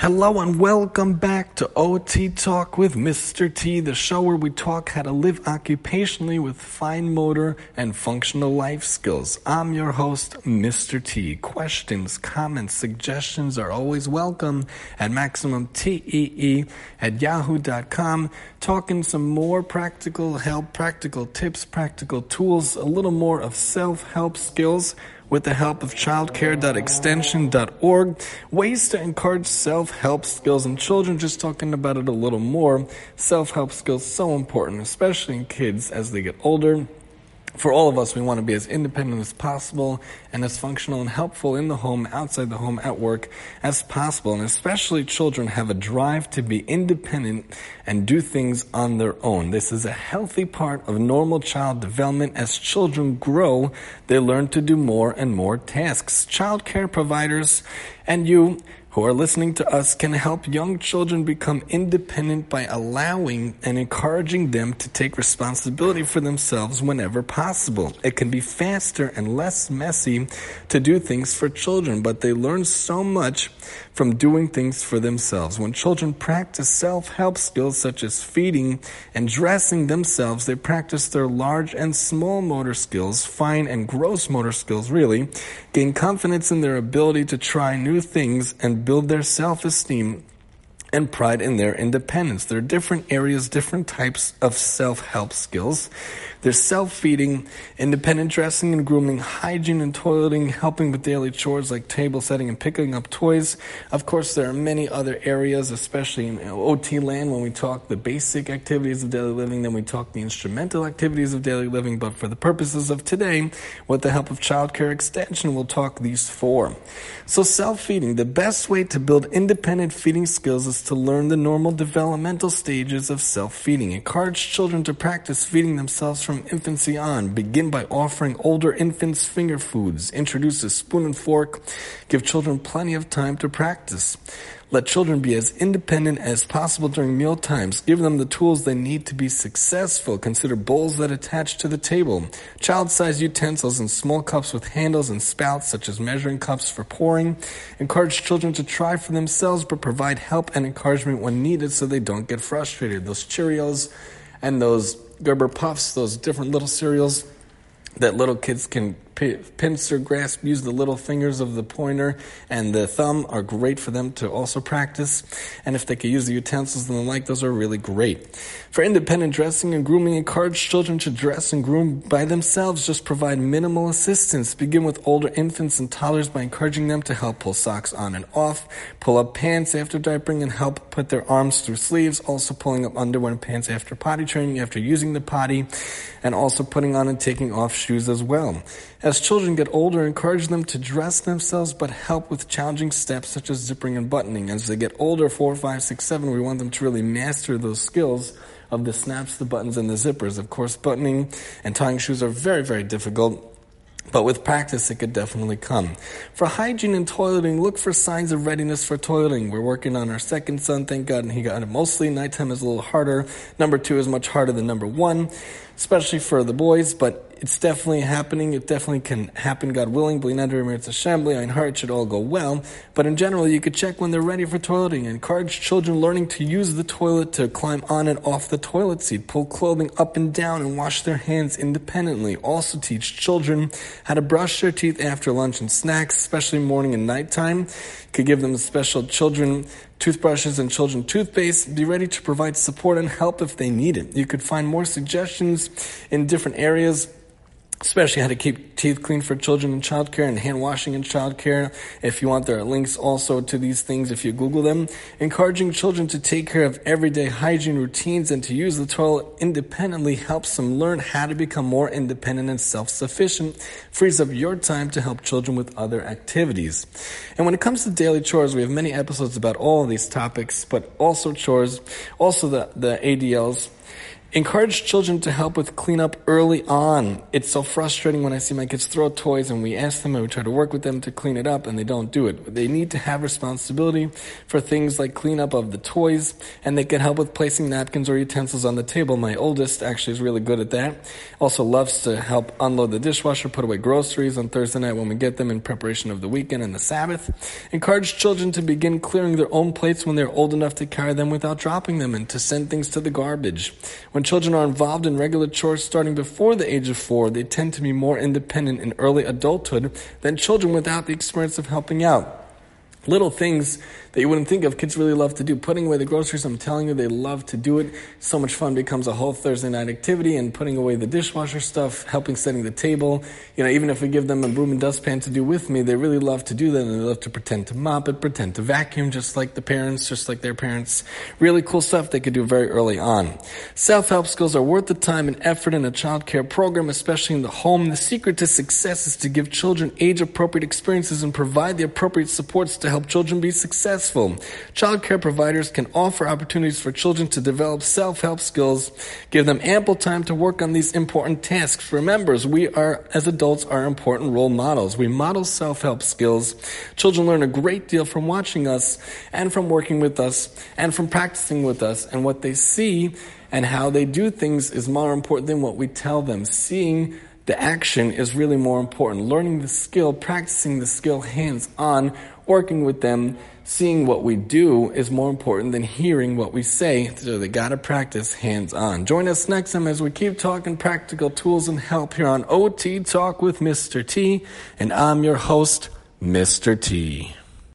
Hello and welcome back to OT Talk with Mr. T, the show where we talk how to live occupationally with fine motor and functional life skills. I'm your host, Mr. T. Questions, comments, suggestions are always welcome at MaximumTEE at yahoo.com. Talking some more practical help, practical tips, practical tools, a little more of self help skills with the help of childcare.extension.org. Ways to encourage self help skills in children, just talking about it a little more. Self help skills so important, especially in kids as they get older for all of us, we want to be as independent as possible and as functional and helpful in the home, outside the home, at work as possible. And especially children have a drive to be independent and do things on their own. This is a healthy part of normal child development. As children grow, they learn to do more and more tasks. Child care providers and you who are listening to us can help young children become independent by allowing and encouraging them to take responsibility for themselves whenever possible. It can be faster and less messy to do things for children, but they learn so much from doing things for themselves. When children practice self-help skills such as feeding and dressing themselves, they practice their large and small motor skills, fine and gross motor skills really, gain confidence in their ability to try new things and build their self esteem and pride in their independence. There are different areas, different types of self help skills. There's self feeding, independent dressing and grooming, hygiene and toileting, helping with daily chores like table setting and picking up toys. Of course, there are many other areas, especially in OT land when we talk the basic activities of daily living, then we talk the instrumental activities of daily living. But for the purposes of today, with the help of childcare extension, we'll talk these four. So, self feeding, the best way to build independent feeding skills is to learn the normal developmental stages of self feeding. Encourage children to practice feeding themselves from infancy on. Begin by offering older infants finger foods. Introduce a spoon and fork. Give children plenty of time to practice. Let children be as independent as possible during meal times. Give them the tools they need to be successful. Consider bowls that attach to the table. Child-sized utensils and small cups with handles and spouts such as measuring cups for pouring. Encourage children to try for themselves but provide help and encouragement when needed so they don't get frustrated. Those Cheerios and those Gerber Puffs, those different little cereals that little kids can pinch or grasp, use the little fingers of the pointer and the thumb are great for them to also practice. And if they could use the utensils and the like, those are really great. For independent dressing and grooming, encourage children to dress and groom by themselves. Just provide minimal assistance. Begin with older infants and toddlers by encouraging them to help pull socks on and off, pull up pants after diapering and help put their arms through sleeves, also pulling up underwear and pants after potty training, after using the potty, and also putting on and taking off shoes as well. Children get older, encourage them to dress themselves but help with challenging steps such as zipping and buttoning. As they get older, four, five, six, seven, we want them to really master those skills of the snaps, the buttons, and the zippers. Of course, buttoning and tying shoes are very, very difficult. But with practice, it could definitely come. For hygiene and toileting, look for signs of readiness for toileting. We're working on our second son, thank God, and he got it mostly. Nighttime is a little harder. Number two is much harder than number one, especially for the boys, but it's definitely happening. It definitely can happen, God willing. I heart should all go well. But in general, you could check when they're ready for toileting. Encourage children learning to use the toilet to climb on and off the toilet seat, pull clothing up and down, and wash their hands independently. Also teach children how to brush their teeth after lunch and snacks, especially morning and nighttime. Could give them special children toothbrushes and children toothpaste. Be ready to provide support and help if they need it. You could find more suggestions in different areas especially how to keep teeth clean for children in childcare and hand washing in childcare. If you want, there are links also to these things if you Google them. Encouraging children to take care of everyday hygiene routines and to use the toilet independently helps them learn how to become more independent and self-sufficient, frees up your time to help children with other activities. And when it comes to daily chores, we have many episodes about all of these topics, but also chores, also the, the ADLs, Encourage children to help with cleanup early on. It's so frustrating when I see my kids throw toys and we ask them and we try to work with them to clean it up and they don't do it. They need to have responsibility for things like cleanup of the toys and they can help with placing napkins or utensils on the table. My oldest actually is really good at that. Also loves to help unload the dishwasher, put away groceries on Thursday night when we get them in preparation of the weekend and the Sabbath. Encourage children to begin clearing their own plates when they're old enough to carry them without dropping them and to send things to the garbage. When children are involved in regular chores starting before the age of four, they tend to be more independent in early adulthood than children without the experience of helping out. Little things that you wouldn't think of. Kids really love to do. Putting away the groceries, I'm telling you, they love to do it. So much fun becomes a whole Thursday night activity and putting away the dishwasher stuff, helping setting the table. You know, even if we give them a broom and dustpan to do with me, they really love to do that and they love to pretend to mop it, pretend to vacuum just like the parents, just like their parents. Really cool stuff they could do very early on. Self-help skills are worth the time and effort in a child care program, especially in the home. The secret to success is to give children age appropriate experiences and provide the appropriate supports to help children be successful successful. Child care providers can offer opportunities for children to develop self-help skills, give them ample time to work on these important tasks. Remember, we are, as adults, are important role models. We model self-help skills. Children learn a great deal from watching us and from working with us and from practicing with us. And what they see and how they do things is more important than what we tell them. Seeing the action is really more important. Learning the skill, practicing the skill hands on, working with them, seeing what we do is more important than hearing what we say. So they gotta practice hands on. Join us next time as we keep talking practical tools and help here on OT Talk with Mr. T. And I'm your host, Mr. T.